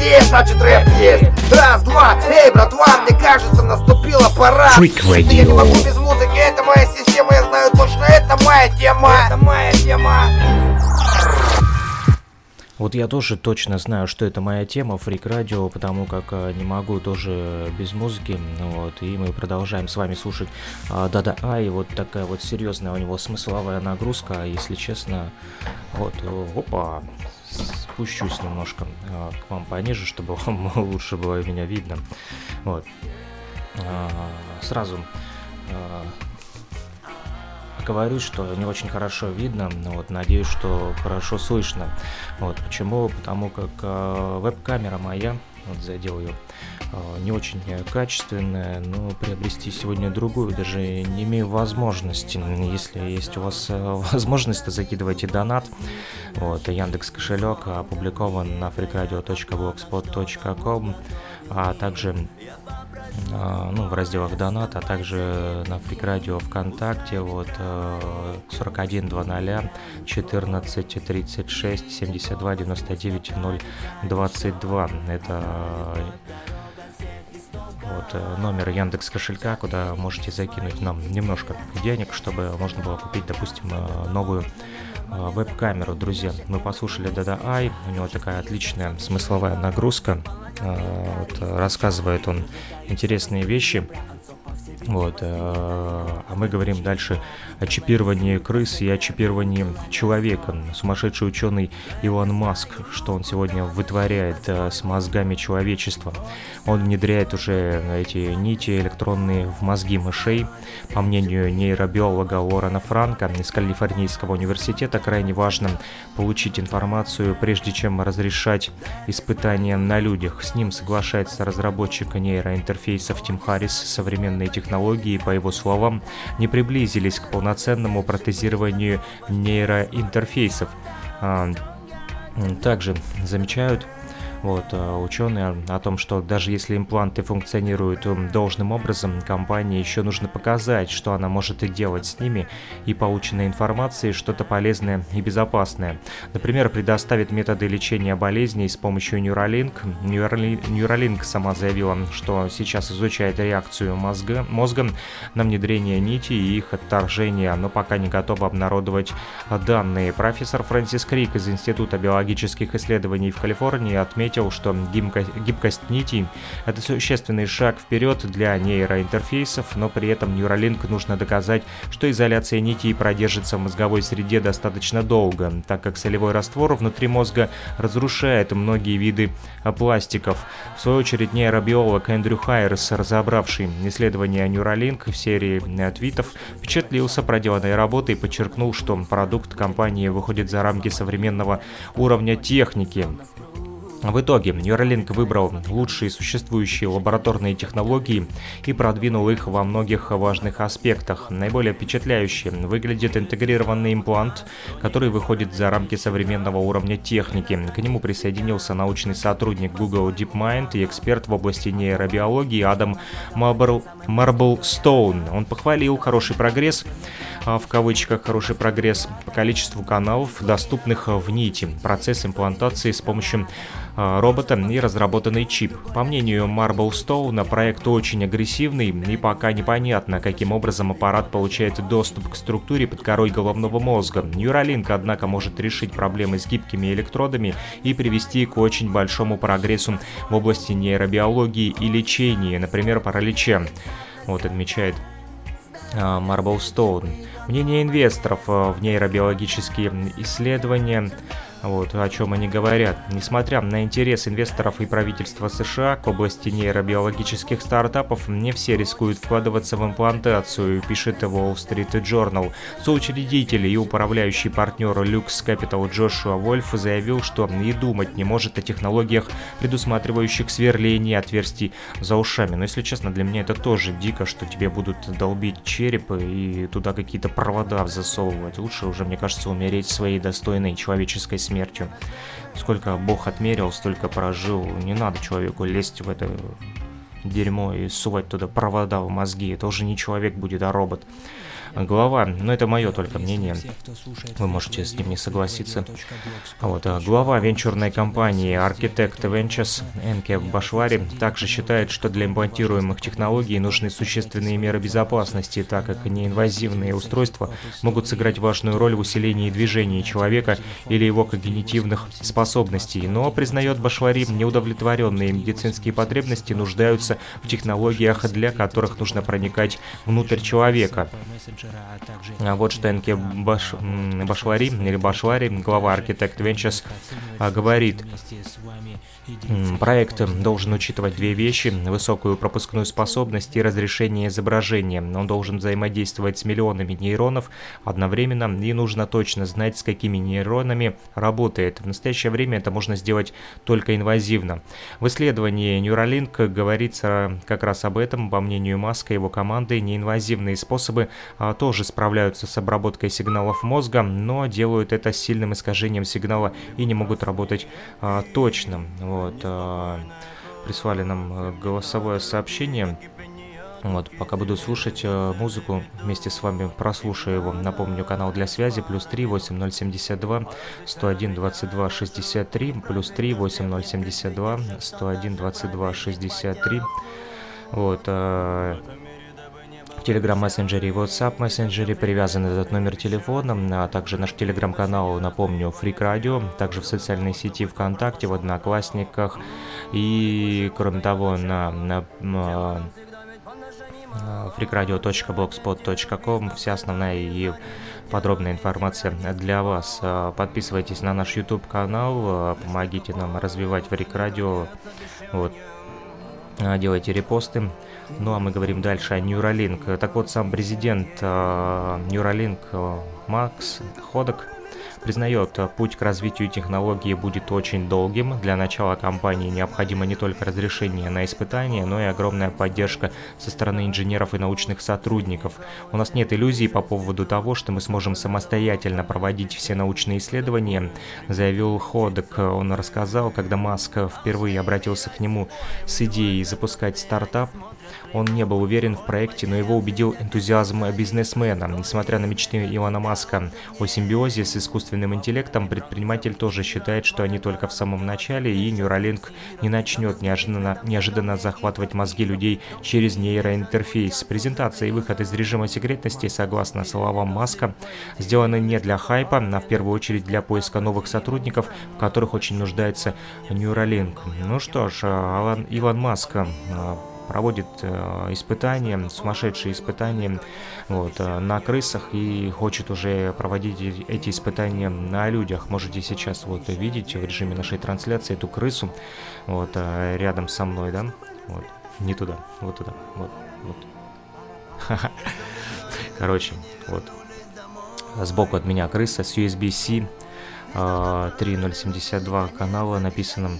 здесь, значит рэп есть. Раз, два, эй, братва, мне кажется, наступила пора. Я не могу без музыки, это моя система, я знаю точно, это моя тема. Это моя тема. Вот я тоже точно знаю, что это моя тема, фрик радио, потому как э, не могу тоже без музыки. Ну Вот, и мы продолжаем с вами слушать а, Да-да, а, и вот такая вот серьезная у него смысловая нагрузка, если честно. Вот, э, опа, спущусь немножко а, к вам пониже, чтобы вам лучше было меня видно. Вот. А, сразу а, говорю, что не очень хорошо видно, но вот надеюсь, что хорошо слышно. Вот почему? Потому как э, веб-камера моя, вот задел ее, э, не очень качественная, но приобрести сегодня другую даже не имею возможности. Если есть у вас э, возможность, то закидывайте донат. Вот, Яндекс кошелек опубликован на freakradio.blogspot.com, а также а, ну, в разделах донат, а также на Фрик Радио ВКонтакте вот 4100 14 36 72 99 022 это вот э, номер Яндекс кошелька, куда можете закинуть нам немножко денег, чтобы можно было купить, допустим, э, новую э, веб-камеру, друзья. Мы послушали Dada Ай, у него такая отличная смысловая нагрузка. Вот, рассказывает он интересные вещи. Вот, а мы говорим дальше о чипировании крыс и о чипировании человека. Сумасшедший ученый Илон Маск, что он сегодня вытворяет с мозгами человечества. Он внедряет уже эти нити электронные в мозги мышей. По мнению нейробиолога Лорена Франка из Калифорнийского университета, крайне важно получить информацию, прежде чем разрешать испытания на людях. С ним соглашается разработчик нейроинтерфейсов Тим Харрис. Современные технологии, по его словам, не приблизились к полноценному протезированию нейроинтерфейсов. А, также замечают вот, э, ученые о том, что даже если импланты функционируют должным образом, компании еще нужно показать, что она может и делать с ними, и полученной информацией что-то полезное и безопасное. Например, предоставит методы лечения болезней с помощью Neuralink. Neuralink сама заявила, что сейчас изучает реакцию мозга, мозга на внедрение нити и их отторжение, но пока не готова обнародовать данные. Профессор Фрэнсис Крик из Института биологических исследований в Калифорнии отметил, отметил, что гибкость, гибкость нитей – это существенный шаг вперед для нейроинтерфейсов, но при этом Neuralink нужно доказать, что изоляция нитей продержится в мозговой среде достаточно долго, так как солевой раствор внутри мозга разрушает многие виды пластиков. В свою очередь нейробиолог Эндрю Хайерс, разобравший исследование Neuralink в серии твитов, впечатлился проделанной работой и подчеркнул, что продукт компании выходит за рамки современного уровня техники. В итоге Neuralink выбрал лучшие существующие лабораторные технологии и продвинул их во многих важных аспектах. Наиболее впечатляюще выглядит интегрированный имплант, который выходит за рамки современного уровня техники. К нему присоединился научный сотрудник Google DeepMind и эксперт в области нейробиологии Адам Марблстоун. Он похвалил хороший прогресс, а, в кавычках хороший прогресс, по количеству каналов, доступных в нити. Процесс имплантации с помощью а, робота и разработанный чип. По мнению Marble проект очень агрессивный и пока непонятно, каким образом аппарат получает доступ к структуре под корой головного мозга. Neuralink, однако, может решить проблемы с гибкими электродами и привести к очень большому прогрессу в области нейробиологии и лечения, например, паралича. Вот отмечает Marble Stone. Мнение инвесторов в нейробиологические исследования вот, о чем они говорят. Несмотря на интерес инвесторов и правительства США к области нейробиологических стартапов, не все рискуют вкладываться в имплантацию, пишет Wall Street Journal. Соучредитель и управляющий партнер Lux Capital Джошуа Вольф заявил, что и думать не может о технологиях, предусматривающих сверление отверстий за ушами. Но если честно, для меня это тоже дико, что тебе будут долбить череп и туда какие-то провода засовывать. Лучше уже, мне кажется, умереть своей достойной человеческой смерти смертью. Сколько Бог отмерил, столько прожил. Не надо человеку лезть в это дерьмо и сувать туда провода в мозги. Это уже не человек будет, а робот глава, но это мое только мнение, вы можете с ним не согласиться. Вот, а глава венчурной компании Architect Ventures Энке Башвари также считает, что для имплантируемых технологий нужны существенные меры безопасности, так как неинвазивные устройства могут сыграть важную роль в усилении движения человека или его когнитивных способностей. Но, признает Башвари, неудовлетворенные медицинские потребности нуждаются в технологиях, для которых нужно проникать внутрь человека. А вот что Энке Баш... Башвари, или Башвари, глава Architect Ventures, а, говорит. Проект должен учитывать две вещи – высокую пропускную способность и разрешение изображения. Он должен взаимодействовать с миллионами нейронов одновременно, и нужно точно знать, с какими нейронами работает. В настоящее время это можно сделать только инвазивно. В исследовании Neuralink говорится как раз об этом. По мнению Маска и его команды, неинвазивные способы тоже справляются с обработкой сигналов мозга, но делают это с сильным искажением сигнала и не могут работать а, точно. Вот, а, прислали нам э, голосовое сообщение. Вот, пока буду слушать э, музыку, вместе с вами прослушаю его. Напомню, канал для связи плюс 3 8072 101 22 63 плюс 3 8072 101 22 63. Вот, э, в Telegram мессенджере и WhatsApp мессенджере привязан этот номер телефона, а также наш телеграм-канал, напомню, Freak Radio, также в социальной сети ВКонтакте, в Одноклассниках и, кроме того, на, на, на freakradio.blogspot.com вся основная и подробная информация для вас. Подписывайтесь на наш YouTube канал, помогите нам развивать Freak Radio, вот, делайте репосты. Ну а мы говорим дальше о Neuralink. Так вот, сам президент э, Neuralink э, Макс Ходок признает, путь к развитию технологии будет очень долгим. Для начала компании необходимо не только разрешение на испытания, но и огромная поддержка со стороны инженеров и научных сотрудников. У нас нет иллюзий по поводу того, что мы сможем самостоятельно проводить все научные исследования, заявил Ходок. Он рассказал, когда Маск впервые обратился к нему с идеей запускать стартап, он не был уверен в проекте, но его убедил энтузиазм бизнесмена. Несмотря на мечты Илона Маска о симбиозе с искусственным интеллектом, предприниматель тоже считает, что они только в самом начале, и Neuralink не начнет неожиданно, неожиданно захватывать мозги людей через нейроинтерфейс. Презентация и выход из режима секретности, согласно словам Маска, сделаны не для хайпа, а в первую очередь для поиска новых сотрудников, в которых очень нуждается Neuralink. Ну что ж, Илон Маск проводит э, испытания, сумасшедшие испытания вот, э, на крысах и хочет уже проводить эти испытания на людях. Можете сейчас вот видеть в режиме нашей трансляции эту крысу вот э, рядом со мной, да? Вот, не туда, вот туда, вот, вот. Короче, вот. Сбоку от меня крыса с USB-C 3072 канала написано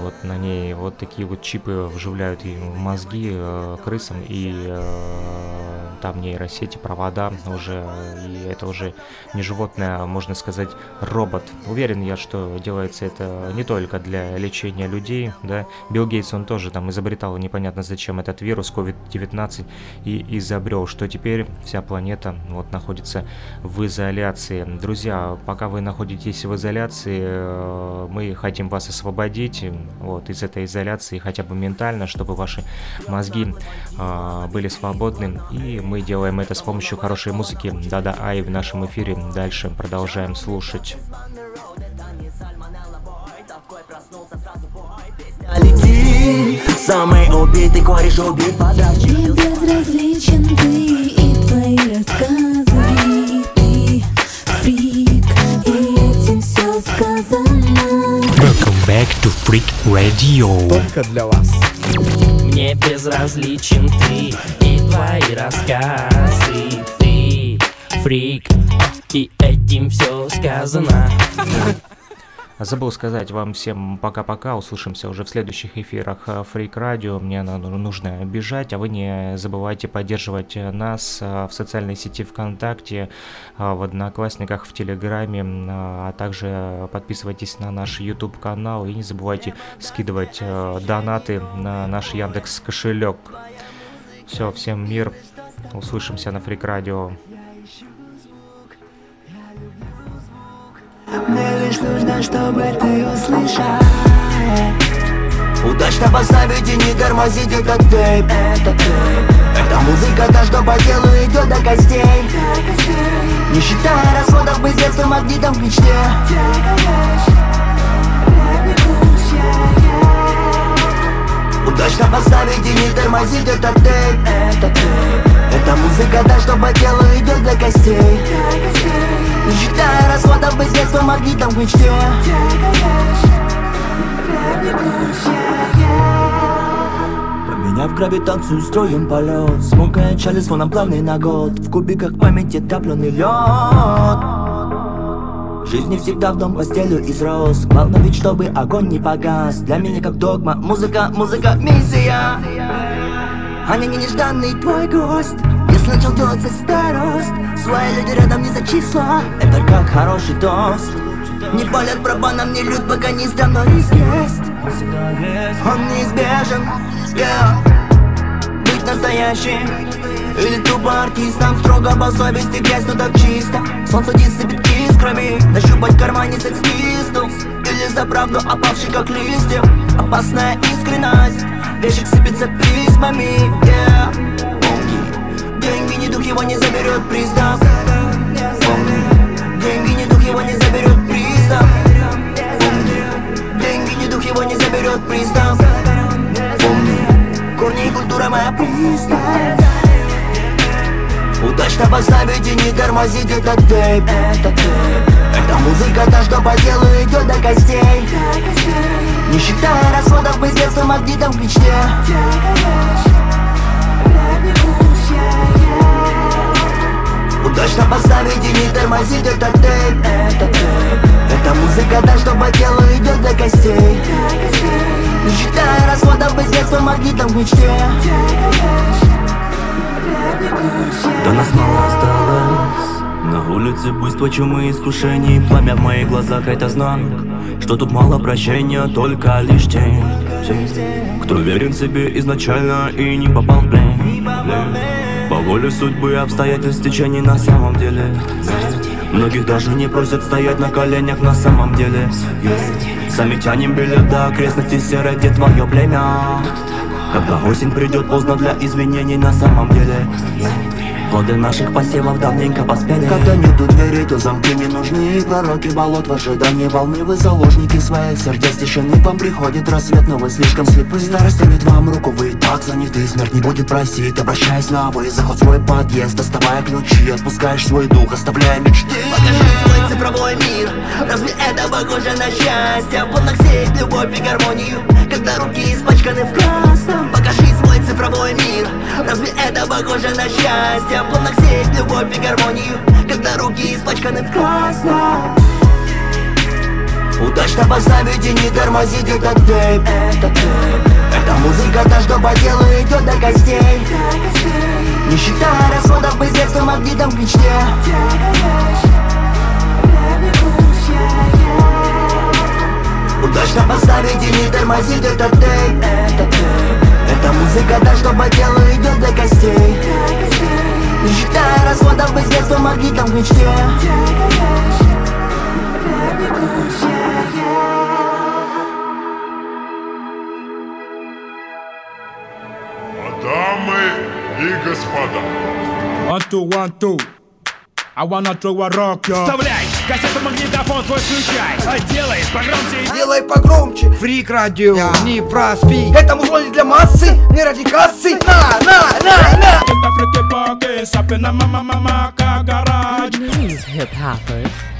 вот на ней вот такие вот чипы вживляют и в мозги э, крысам, и э, там нейросети, провода уже, и это уже не животное, а можно сказать робот. Уверен я, что делается это не только для лечения людей, да. Билл Гейтс, он тоже там изобретал непонятно зачем этот вирус COVID-19 и изобрел, что теперь вся планета вот находится в изоляции. Друзья, пока вы находитесь в изоляции, э, мы хотим вас освободить, вот, из этой изоляции хотя бы ментально, чтобы ваши мозги э, были свободны. И мы делаем это с помощью хорошей музыки. Да-да, ай в нашем эфире. Дальше продолжаем слушать. самый убитый кореш убит подачи Мне безразличен ты и твои рассказы Ты фрик, и этим все сказано Welcome back to Freak Radio. Только для вас. Мне безразличен ты и твои рассказы. Ты фрик, и этим все сказано Забыл сказать вам всем пока-пока, услышимся уже в следующих эфирах Фрик Радио, мне нужно бежать, а вы не забывайте поддерживать нас в социальной сети ВКонтакте, в Одноклассниках, в Телеграме, а также подписывайтесь на наш YouTube канал и не забывайте скидывать донаты на наш Яндекс кошелек. Все, всем мир, услышимся на Фрик Радио. Нужно, чтобы ты услышал. Удачно поставить и не тормозить этот тейп Это тейп. Эта музыка та, что по телу идет до костей. Не считая расходов, мы с детства магнитом в мечте. Удачно поставить и не тормозить этот тейп Это тейп. Эта музыка та, что по телу идет до костей не считая расходов, мы с детства магнитом в мечте. Поменяв гравитацию, строим полет. Смокая чали фоном плавный на год. В кубиках памяти топленый лед. Жизнь не всегда в дом постелью изрос Главное ведь, чтобы огонь не погас. Для меня как догма, музыка, музыка, миссия. Они не нежданный твой гость Начал делать старост. Свои люди рядом не за числа Это как хороший тост. Не палят барабаном, не лют, сдам, но риск есть Он неизбежен, yeah. Быть настоящим или тупо артистом. Строго по совести грязь, но так чисто. Солнце дисыпет искрами Нащупать кармане секс-пистол Или за правду опавший как листья. Опасная искренность Вещик сыпется письмами yeah не дух его не заберет деньги не дух его не заберет деньги не дух его не заберет пристав Помни, корни и культура моя пристав Удачно поставить и не тормозить этот тейп Это музыка та, что по телу идет до костей. Не считая расходов, мы с детства магнитом в мечте Удачно поставить и не тормозить этот тейп Это тейп Это музыка та, что по телу идет до костей. Не считая расходов, с детства магнитом в мечте. До нас мало осталось. На улице буйство чумы искушений Пламя в моих глазах это знак. Что тут мало прощения, только лишь тень Кто верен себе изначально и не попал в плен по воле судьбы обстоятельств течений на самом деле. Многих даже не просят стоять на коленях на самом деле. Сами тянем билет до окрестностей серой, где твое племя. Когда осень придет поздно для извинений на самом деле Плоды наших посевов давненько поспели. Когда нету дверей, то замки не нужны. И пророки болот в ожидании волны. Вы заложники своих сердец тишины. Вам приходит рассвет, но вы слишком слепы. Старость тянет вам руку, вы и так заняты. Смерть не будет просить, обращаясь на вы. Заход свой подъезд, доставая ключи. Отпускаешь свой дух, оставляя мечты. Покажи свой цифровой мир. Разве это похоже на счастье? Плотно сеять любовь и гармонию. Когда руки испачканы в красном Покажи свой цифровой мир. Разве это похоже на счастье? Я плавно сеять любовь и гармонию Когда руки испачканы в красном. Удачно поставить и не тормозить этот тейп Это тейп Это музыка та, что по телу идет до костей. Не считая расходов, мы с детства магнитом в мечте. Удачно поставить и не тормозить этот тейп Это тейп Это музыка та, что по телу идет до костей. Не считая расходов, мы с детства магнитом в мечте. Дамы и господа. One, two, one, two. I wanna throw a rock, yo. Вставляй кассету магнитофон свой включай. А Делай погромче. Делай погромче. Фрик радио, yeah. не проспи. Это музло не для массы, не ради кассы. На, на, на, на. Это фрики поки, сапина мама мама как гараж. News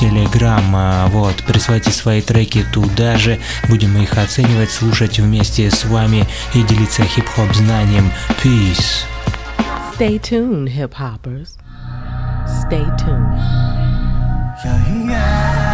Telegram. Вот, присылайте свои треки туда же, будем их оценивать, слушать вместе с вами и делиться хип-хоп знанием. Peace. Stay tuned, hip hoppers. Stay tuned. Yeah, yeah.